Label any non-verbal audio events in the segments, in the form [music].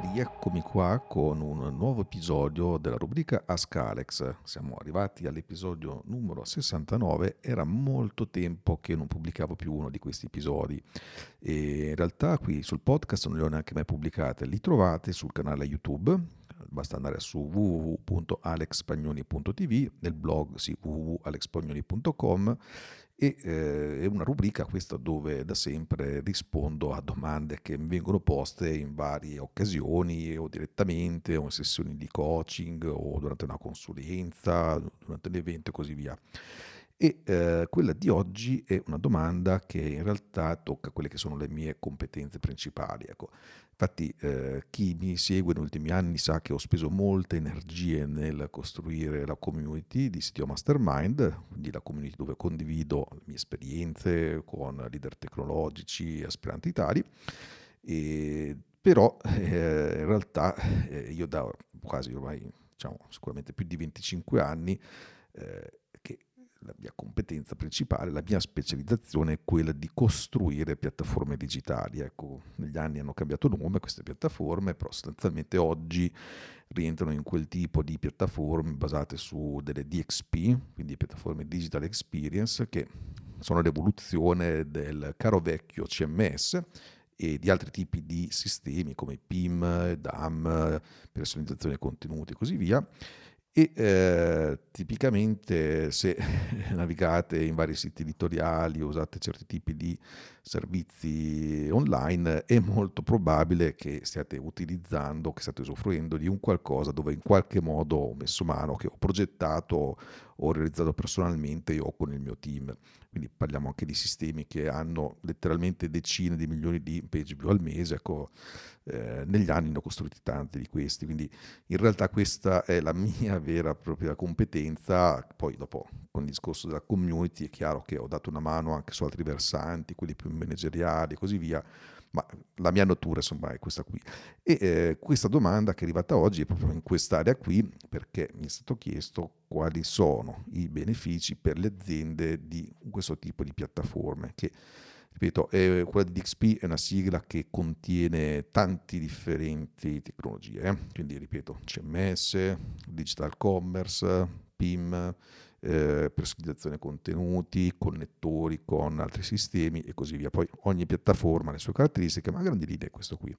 rieccomi qua con un nuovo episodio della rubrica Ask Alex. Siamo arrivati all'episodio numero 69, era molto tempo che non pubblicavo più uno di questi episodi e in realtà qui sul podcast non li ho neanche mai pubblicati, li trovate sul canale YouTube, basta andare su www.alexpagnoni.tv, nel blog sì, www.alexpagnoni.com e eh, è una rubrica questa dove da sempre rispondo a domande che mi vengono poste in varie occasioni o direttamente o in sessioni di coaching o durante una consulenza, durante un evento e così via. E eh, quella di oggi è una domanda che in realtà tocca quelle che sono le mie competenze principali. Ecco, Infatti eh, chi mi segue negli ultimi anni sa che ho speso molte energie nel costruire la community di CTO Mastermind, quindi la community dove condivido le mie esperienze con leader tecnologici e aspiranti tali. E, però eh, in realtà eh, io da quasi ormai diciamo, sicuramente più di 25 anni eh, la mia competenza principale, la mia specializzazione è quella di costruire piattaforme digitali. Ecco, negli anni hanno cambiato nome queste piattaforme, però sostanzialmente oggi rientrano in quel tipo di piattaforme basate su delle DXP, quindi piattaforme Digital Experience, che sono l'evoluzione del caro vecchio CMS e di altri tipi di sistemi come PIM, DAM, personalizzazione contenuti e così via e eh, tipicamente se [laughs] navigate in vari siti editoriali, usate certi tipi di servizi online, è molto probabile che stiate utilizzando, che stiate usufruendo di un qualcosa dove in qualche modo ho messo mano, che ho progettato o realizzato personalmente io con il mio team. Quindi parliamo anche di sistemi che hanno letteralmente decine di milioni di page view al mese. Ecco, eh, negli anni ne ho costruiti tanti di questi, quindi in realtà questa è la mia vera e propria competenza. Poi dopo con il discorso della community è chiaro che ho dato una mano anche su altri versanti, quelli più manageriali e così via ma la mia natura insomma è questa qui. E eh, questa domanda che è arrivata oggi è proprio in quest'area qui perché mi è stato chiesto quali sono i benefici per le aziende di questo tipo di piattaforme che ripeto, è, quella di DXP è una sigla che contiene tanti differenti tecnologie, eh? quindi ripeto, CMS, Digital Commerce, PIM, eh, personalizzazione contenuti, connettori con altri sistemi e così via. Poi ogni piattaforma ha le sue caratteristiche, ma a grandi linee è questo qui.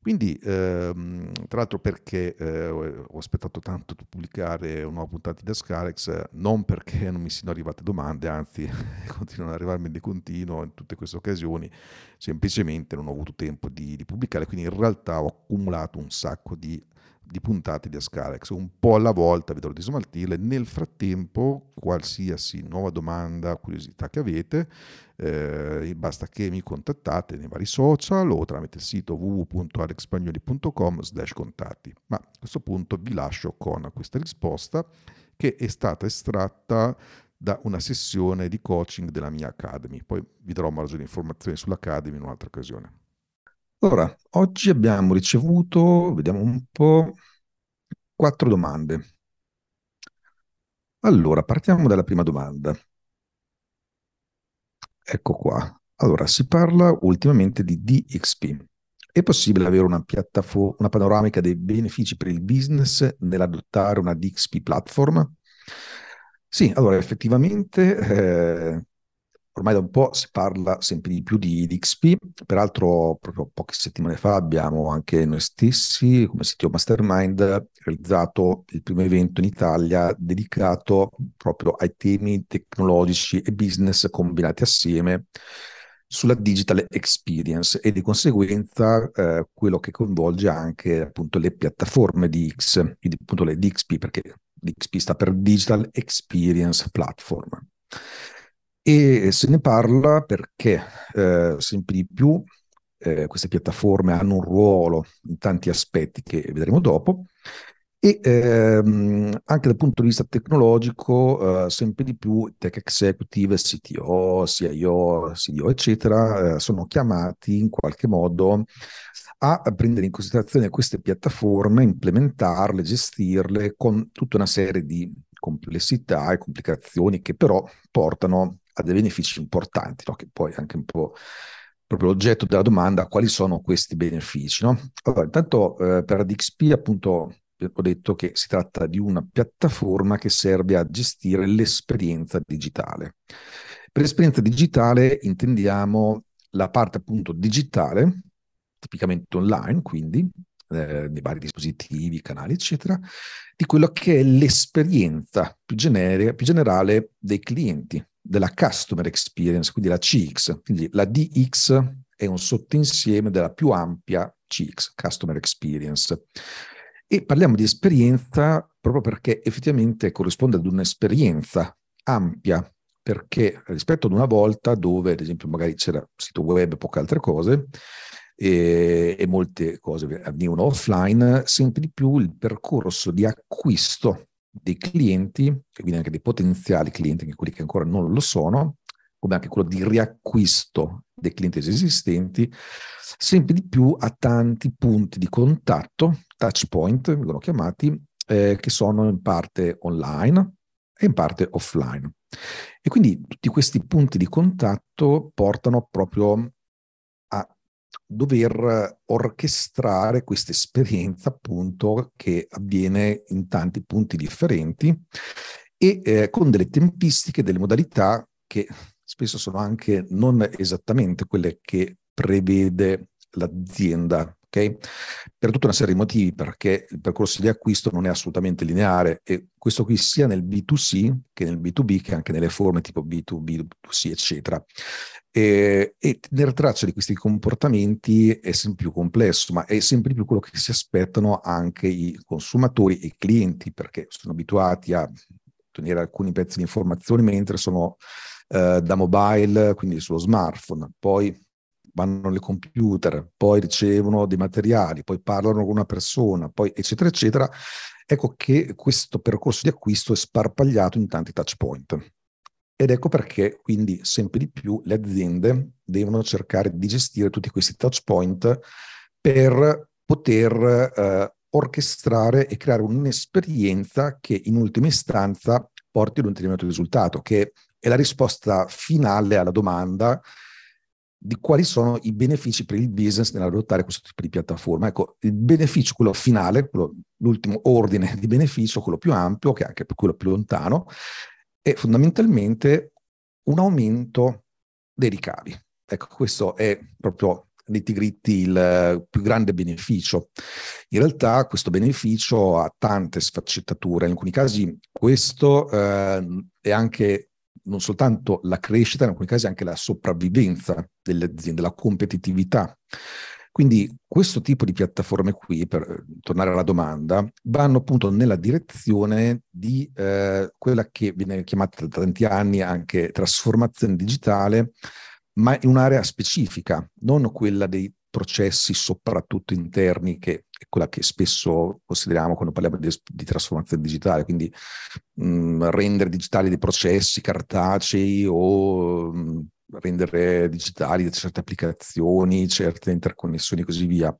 Quindi, ehm, tra l'altro perché eh, ho aspettato tanto di pubblicare una nuova puntata di Scalex, non perché [laughs] non mi siano arrivate domande, anzi [laughs] continuano ad arrivarmi di continuo in tutte queste occasioni, semplicemente non ho avuto tempo di, di pubblicare, quindi in realtà ho accumulato un sacco di di puntate di Ascarex, un po' alla volta vedrò di smaltirle. Nel frattempo, qualsiasi nuova domanda, curiosità che avete, eh, basta che mi contattate nei vari social o tramite il sito www.alexpagnoli.com contatti. Ma a questo punto vi lascio con questa risposta che è stata estratta da una sessione di coaching della mia Academy. Poi vi darò maggiori informazioni sull'Academy in un'altra occasione. Allora, oggi abbiamo ricevuto, vediamo un po', quattro domande. Allora, partiamo dalla prima domanda. Ecco qua. Allora, si parla ultimamente di DXP. È possibile avere una, piattafo- una panoramica dei benefici per il business nell'adottare una DXP platform? Sì, allora effettivamente eh, ormai da un po' si parla sempre di più di, di XP, peraltro proprio poche settimane fa abbiamo anche noi stessi, come CTO Mastermind, realizzato il primo evento in Italia dedicato proprio ai temi tecnologici e business combinati assieme sulla digital experience e di conseguenza eh, quello che coinvolge anche appunto le piattaforme di X, quindi appunto le DXP perché DXP sta per Digital Experience Platform. E se ne parla perché eh, sempre di più eh, queste piattaforme hanno un ruolo in tanti aspetti che vedremo dopo. E ehm, anche dal punto di vista tecnologico eh, sempre di più tech executive, CTO, CIO, CDO eccetera eh, sono chiamati in qualche modo a prendere in considerazione queste piattaforme, implementarle, gestirle con tutta una serie di complessità e complicazioni che però portano ha dei benefici importanti, no? che poi anche un po' proprio l'oggetto della domanda, quali sono questi benefici? No? Allora, intanto eh, per DXP appunto ho detto che si tratta di una piattaforma che serve a gestire l'esperienza digitale. Per esperienza digitale intendiamo la parte appunto digitale, tipicamente online, quindi eh, nei vari dispositivi, canali, eccetera, di quello che è l'esperienza più, genere, più generale dei clienti, della customer experience, quindi la CX. Quindi la DX è un sottoinsieme della più ampia CX, customer experience. E parliamo di esperienza proprio perché effettivamente corrisponde ad un'esperienza ampia, perché rispetto ad una volta dove, ad esempio, magari c'era sito web e poche altre cose, e, e molte cose avvenivano offline, sempre di più il percorso di acquisto dei clienti, quindi anche dei potenziali clienti, anche quelli che ancora non lo sono, come anche quello di riacquisto dei clienti esistenti, sempre di più a tanti punti di contatto, touch point, vengono chiamati, eh, che sono in parte online e in parte offline. E quindi tutti questi punti di contatto portano proprio dover orchestrare questa esperienza appunto che avviene in tanti punti differenti e eh, con delle tempistiche, delle modalità che spesso sono anche non esattamente quelle che prevede l'azienda ok? Per tutta una serie di motivi, perché il percorso di acquisto non è assolutamente lineare e questo qui sia nel B2C che nel B2B che anche nelle forme tipo B2B, B2C, eccetera. E, e tenere traccia di questi comportamenti è sempre più complesso, ma è sempre più quello che si aspettano anche i consumatori e i clienti, perché sono abituati a ottenere alcuni pezzi di informazioni mentre sono eh, da mobile, quindi sullo smartphone. Poi vanno nel computer, poi ricevono dei materiali, poi parlano con una persona, poi eccetera eccetera, ecco che questo percorso di acquisto è sparpagliato in tanti touch point. Ed ecco perché quindi sempre di più le aziende devono cercare di gestire tutti questi touch point per poter eh, orchestrare e creare un'esperienza che in ultima istanza porti ad un determinato risultato, che è la risposta finale alla domanda di quali sono i benefici per il business nell'adottare questo tipo di piattaforma. Ecco, il beneficio, quello finale, quello, l'ultimo ordine di beneficio, quello più ampio, che è anche quello più lontano, è fondamentalmente un aumento dei ricavi. Ecco, questo è proprio tigritti il più grande beneficio. In realtà questo beneficio ha tante sfaccettature, in alcuni casi questo eh, è anche non soltanto la crescita, in alcuni casi anche la sopravvivenza delle aziende, la competitività. Quindi questo tipo di piattaforme qui, per eh, tornare alla domanda, vanno appunto nella direzione di eh, quella che viene chiamata da tanti anni anche trasformazione digitale, ma in un'area specifica, non quella dei processi soprattutto interni, che è quella che spesso consideriamo quando parliamo di, di trasformazione digitale, quindi mh, mm, rendere digitali dei processi cartacei o mh, mm, rendere digitali certe applicazioni, certe interconnessioni e così via.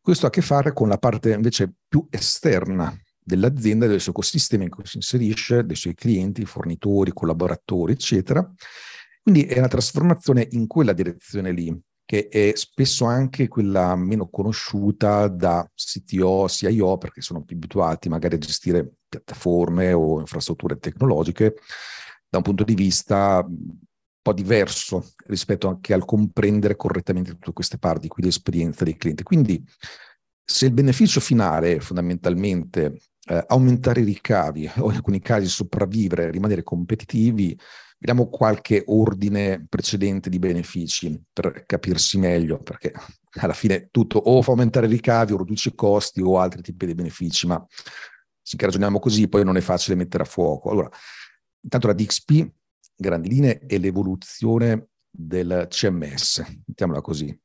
Questo ha a che fare con la parte invece più esterna dell'azienda, del suo ecosistema in cui si inserisce, dei suoi clienti, fornitori, collaboratori, eccetera. Quindi è una trasformazione in quella direzione lì, che è spesso anche quella meno conosciuta da CTO, CIO, perché sono più abituati magari a gestire piattaforme o infrastrutture tecnologiche da un punto di vista un po' diverso rispetto anche al comprendere correttamente tutte queste parti qui di esperienza dei clienti. Quindi se il beneficio finale è fondamentalmente eh, aumentare i ricavi o in alcuni casi sopravvivere, rimanere competitivi, Vediamo qualche ordine precedente di benefici per capirsi meglio, perché alla fine tutto o fa aumentare i ricavi o riduce i costi o altri tipi di benefici, ma se ragioniamo così poi non è facile mettere a fuoco. Allora, intanto la DXP, grandi linee, è l'evoluzione del CMS, mettiamola così,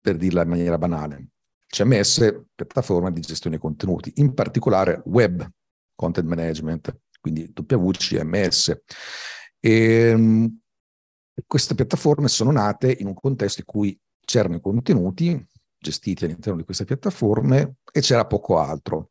per dirla in maniera banale. CMS, piattaforma di gestione contenuti, in particolare web content management, quindi WCMS. E, ehm, queste piattaforme sono nate in un contesto in cui c'erano i contenuti gestiti all'interno di queste piattaforme e c'era poco altro.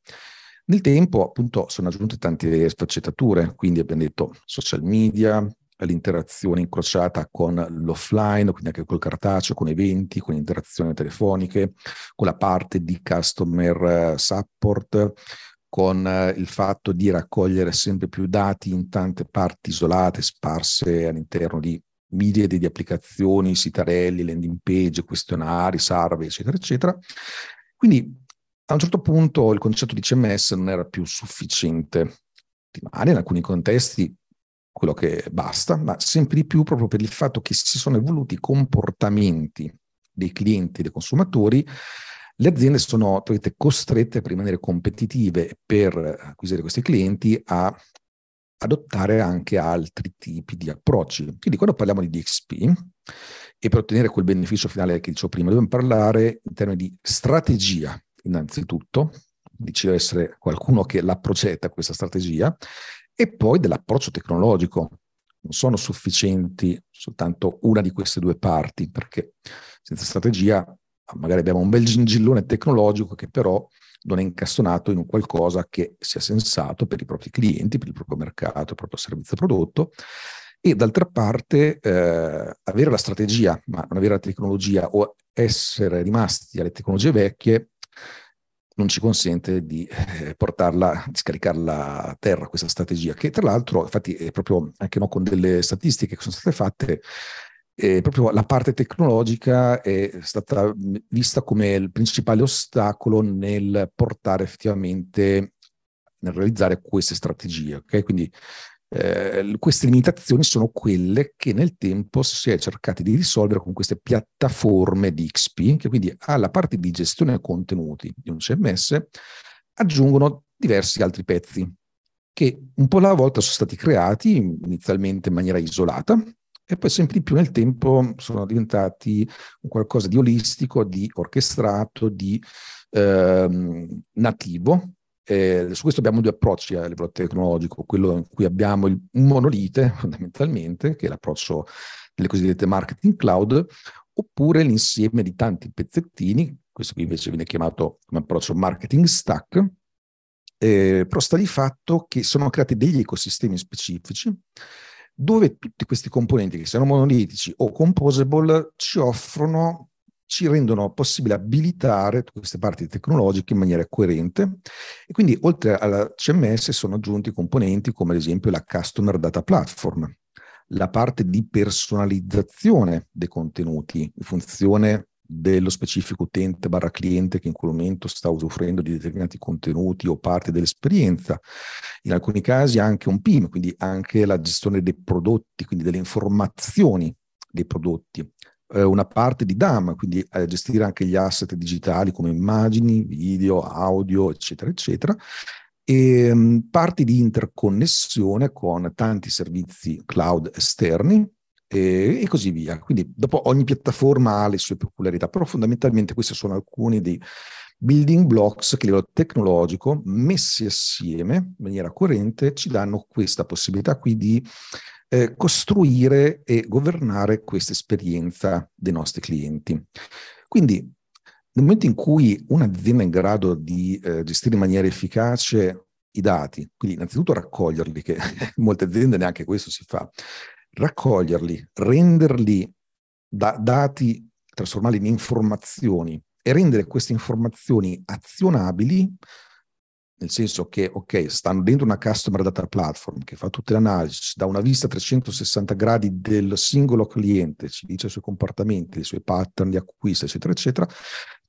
Nel tempo, appunto, sono aggiunte tante sfaccettature, quindi abbiamo detto social media, l'interazione incrociata con l'offline, quindi anche col cartaceo, con eventi, con interazioni telefoniche, con la parte di customer eh, support, con eh, il fatto di raccogliere sempre più dati in tante parti isolate, sparse all'interno di miliardi di applicazioni, sitarelli, landing page, questionari, survey, eccetera, eccetera. Quindi a un certo punto il concetto di CMS non era più sufficiente. Rimane in alcuni contesti quello che basta, ma sempre di più proprio per il fatto che si sono evoluti i comportamenti dei clienti e dei consumatori, le aziende sono costrette per rimanere competitive e per acquisire questi clienti a adottare anche altri tipi di approcci. Quindi quando parliamo di DXP e per ottenere quel beneficio finale che dicevo prima, dobbiamo parlare in termini di strategia innanzitutto, di essere qualcuno che la progetta questa strategia e poi dell'approccio tecnologico. Non sono sufficienti soltanto una di queste due parti, perché senza strategia magari abbiamo un bel gingillone tecnologico che però non è incastonato in un qualcosa che sia sensato per i propri clienti, per il proprio mercato, il proprio servizio prodotto. E d'altra parte eh, avere la strategia, ma non avere la tecnologia o essere rimasti alle tecnologie vecchie non ci consente di eh, portarla, di scaricarla a terra questa strategia, che tra l'altro, infatti, è proprio anche no, con delle statistiche che sono state fatte, eh, proprio la parte tecnologica è stata vista come il principale ostacolo nel portare effettivamente, nel realizzare queste strategie. Okay? Quindi eh, queste limitazioni sono quelle che nel tempo si è cercati di risolvere con queste piattaforme di XP, che quindi alla parte di gestione contenuti di un CMS aggiungono diversi altri pezzi che un po' alla volta sono stati creati inizialmente in maniera isolata e poi sempre di più nel tempo sono diventati qualcosa di olistico, di orchestrato, di ehm, nativo. Eh, su questo abbiamo due approcci a livello tecnologico, quello in cui abbiamo il, monolite [laughs] fondamentalmente, che è l'approccio delle cosiddette marketing cloud, oppure l'insieme di tanti pezzettini, questo qui invece viene chiamato come approccio marketing stack, eh, però sta di fatto che sono creati degli ecosistemi specifici dove tutti questi componenti, che siano monolitici o composable, ci offrono ci rendono possibile abilitare queste parti tecnologiche in maniera coerente. E quindi oltre alla CMS sono aggiunti componenti come ad esempio la Customer Data Platform, la parte di personalizzazione dei contenuti in funzione dello specifico utente barra cliente che in quel momento sta usufruendo di determinati contenuti o parte dell'esperienza. In alcuni casi anche un PIM, quindi anche la gestione dei prodotti, quindi delle informazioni dei prodotti, eh, una parte di DAM, quindi a gestire anche gli asset digitali come immagini, video, audio, eccetera, eccetera, e um, parti di interconnessione con tanti servizi cloud esterni e, e, così via. Quindi dopo ogni piattaforma ha le sue peculiarità, però fondamentalmente questi sono alcuni dei building blocks che a livello tecnologico messi assieme in maniera coerente ci danno questa possibilità qui di eh, costruire e governare questa esperienza dei nostri clienti. Quindi nel momento in cui un'azienda è in grado di eh, gestire in maniera efficace i dati, quindi innanzitutto raccoglierli, che in [laughs] molte aziende neanche questo si fa, raccoglierli, renderli da dati, trasformarli in informazioni e rendere queste informazioni azionabili, nel senso che, ok, stanno dentro una customer data platform che fa tutte le analisi, da una vista 360 gradi del singolo cliente, ci dice i suoi comportamenti, i suoi pattern di acquisto, eccetera, eccetera,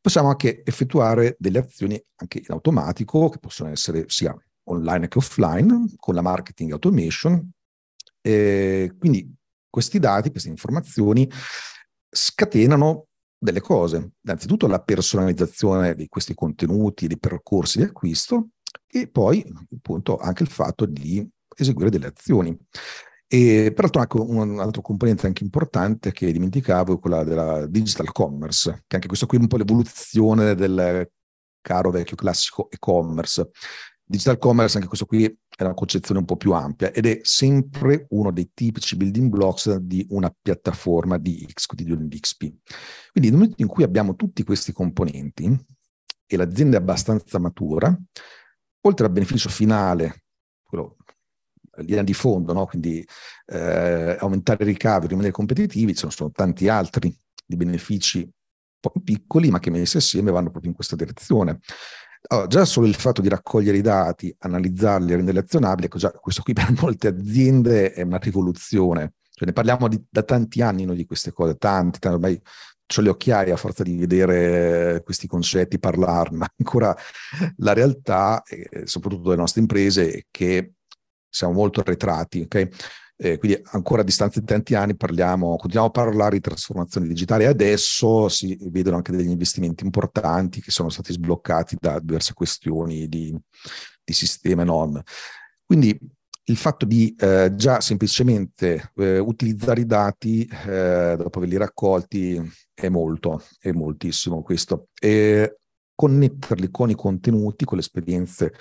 possiamo anche effettuare delle azioni anche in automatico, che possono essere sia online che offline, con la marketing automation. E quindi questi dati, queste informazioni scatenano delle cose. Innanzitutto la personalizzazione di questi contenuti, dei percorsi di acquisto, e poi appunto anche il fatto di eseguire delle azioni. E peraltro anche un altro componente anche importante che dimenticavo è quella della digital commerce, che anche questo qui è un po' l'evoluzione del caro vecchio classico e-commerce. Digital commerce, anche questo qui è una concezione un po' più ampia ed è sempre uno dei tipici building blocks di una piattaforma di X, di XP. Quindi nel momento in cui abbiamo tutti questi componenti e l'azienda è abbastanza matura, oltre al beneficio finale, quello linea di fondo, no? quindi eh, aumentare i ricavi, rimanere competitivi, ci sono, sono tanti altri di benefici un po' più piccoli, ma che messi assieme vanno proprio in questa direzione. Allora, già solo il fatto di raccogliere i dati, analizzarli, renderli azionabili, ecco già questo qui per [laughs] molte aziende è una rivoluzione. Cioè, ne parliamo di, da tanti anni noi di queste cose, tanti, tanti ormai ho le occhiaie a forza di vedere questi concetti, parlarne, ma [laughs] ancora la realtà, eh, soprattutto delle nostre imprese, è che siamo molto arretrati, ok? Eh, quindi ancora a distanza di tanti anni parliamo, continuiamo a parlare di trasformazione digitale adesso si vedono anche degli investimenti importanti che sono stati sbloccati da diverse questioni di, di sistema e non. Quindi il fatto di eh, già semplicemente eh, utilizzare i dati eh, dopo averli raccolti è molto, è moltissimo questo. E connetterli con i contenuti, con le esperienze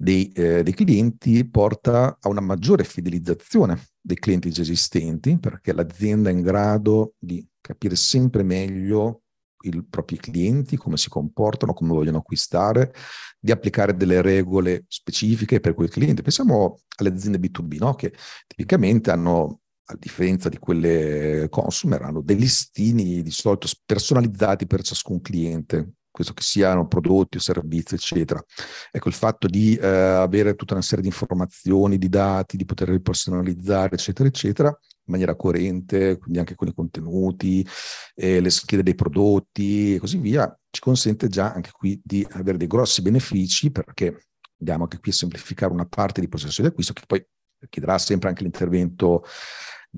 dei, eh, dei, clienti porta a una maggiore fidelizzazione dei clienti già esistenti, perché l'azienda è in grado di capire sempre meglio i propri clienti, come si comportano, come vogliono acquistare, di applicare delle regole specifiche per quel cliente. Pensiamo alle aziende B2B, no? che tipicamente hanno, a differenza di quelle consumer, hanno dei listini di solito personalizzati per ciascun cliente, questo che siano prodotti o servizi, eccetera. Ecco, il fatto di eh, avere tutta una serie di informazioni, di dati, di poterli personalizzare, eccetera, eccetera, in maniera coerente, quindi anche con i contenuti, eh, le schede dei prodotti e così via, ci consente già anche qui di avere dei grossi benefici perché andiamo anche qui a semplificare una parte di processo di acquisto che poi chiederà sempre anche l'intervento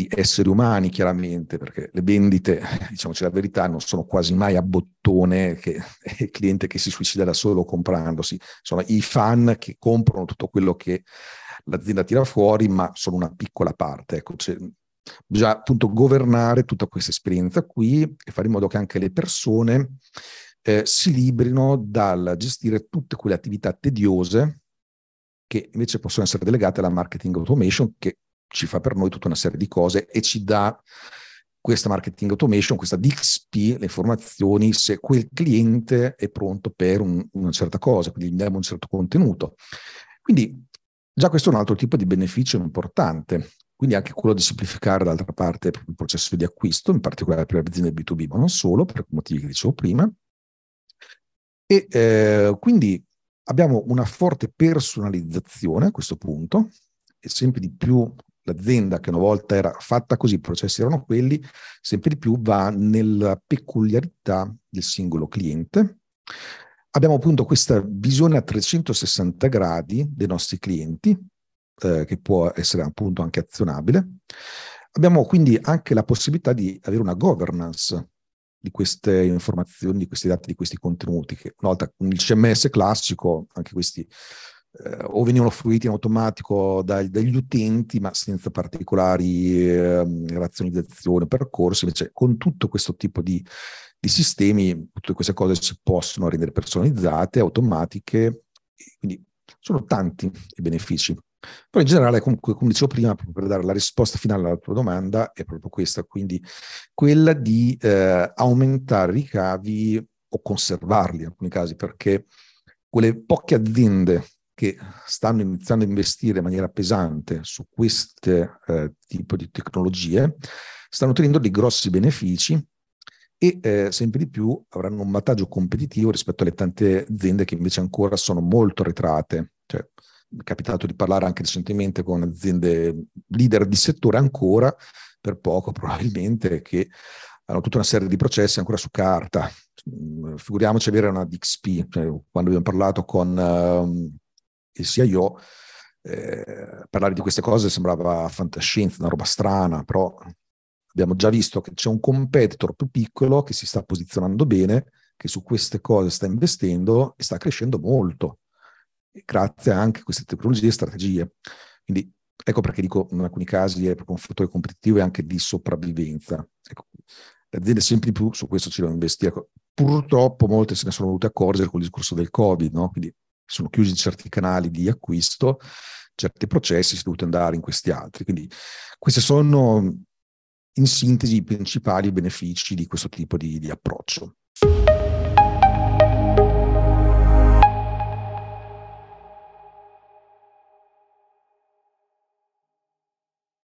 di esseri umani, chiaramente, perché le vendite, [laughs] diciamoci la verità, non sono quasi mai a bottone che è [laughs] il cliente che si suicida da solo comprandosi, sono i fan che comprano tutto quello che l'azienda tira fuori, ma sono una piccola parte. Ecco, bisogna appunto governare tutta questa esperienza qui e fare in modo che anche le persone eh, si librino dal gestire tutte quelle attività tediose che invece possono essere delegate alla marketing automation, che ci fa per noi tutta una serie di cose e ci dà questa marketing automation, questa DXP, le informazioni se quel cliente è pronto per un, una certa cosa, quindi gli diamo un certo contenuto. Quindi già questo è un altro tipo di beneficio importante. Quindi anche quello di semplificare d'altra parte il processo di acquisto, in particolare per le aziende B2B, ma non solo, per motivi che dicevo prima. E eh, quindi abbiamo una forte personalizzazione a questo punto, e sempre di più l'azienda che una volta era fatta così, i processi erano quelli, sempre di più va nella peculiarità del singolo cliente. Abbiamo appunto questa visione a 360 gradi dei nostri clienti, eh, che può essere appunto anche azionabile. Abbiamo quindi anche la possibilità di avere una governance di queste informazioni, di questi dati, di questi contenuti, che una volta con il CMS classico, anche questi eh, o venivano fruiti in automatico dai, dagli utenti, ma senza particolari eh, razionalizzazioni, percorsi. Invece, con tutto questo tipo di, di, sistemi, tutte queste cose si possono rendere personalizzate, automatiche, quindi sono tanti i benefici. Però in generale, comunque, come dicevo prima, per dare la risposta finale alla tua domanda, è proprio questa, quindi quella di eh, aumentare i ricavi o conservarli in alcuni casi, perché quelle poche aziende che stanno iniziando a investire in maniera pesante su questo eh, tipo di tecnologie, stanno ottenendo dei grossi benefici e eh, sempre di più avranno un vantaggio competitivo rispetto alle tante aziende che invece ancora sono molto retrate. Cioè, è capitato di parlare anche recentemente con aziende leader di settore ancora, per poco [laughs] probabilmente, che hanno tutta una serie di processi ancora su carta. Figuriamoci avere una DXP, cioè, quando abbiamo parlato con uh, il CIO, eh, parlare di queste cose sembrava fantascienza, una roba strana, però abbiamo già visto che c'è un competitor più piccolo che si sta posizionando bene, che su queste cose sta investendo e sta crescendo molto, grazie anche a queste tecnologie e strategie. Quindi ecco perché dico in alcuni casi è proprio un fattore competitivo e anche di sopravvivenza. Ecco, le aziende sempre di più su questo ci devono investire. Purtroppo molte se ne sono volute accorgere con il discorso del Covid, no? Quindi sono chiusi certi canali di acquisto, certi processi, si è dovuto andare in questi altri. Quindi questi sono in sintesi i principali benefici di questo tipo di, di approccio.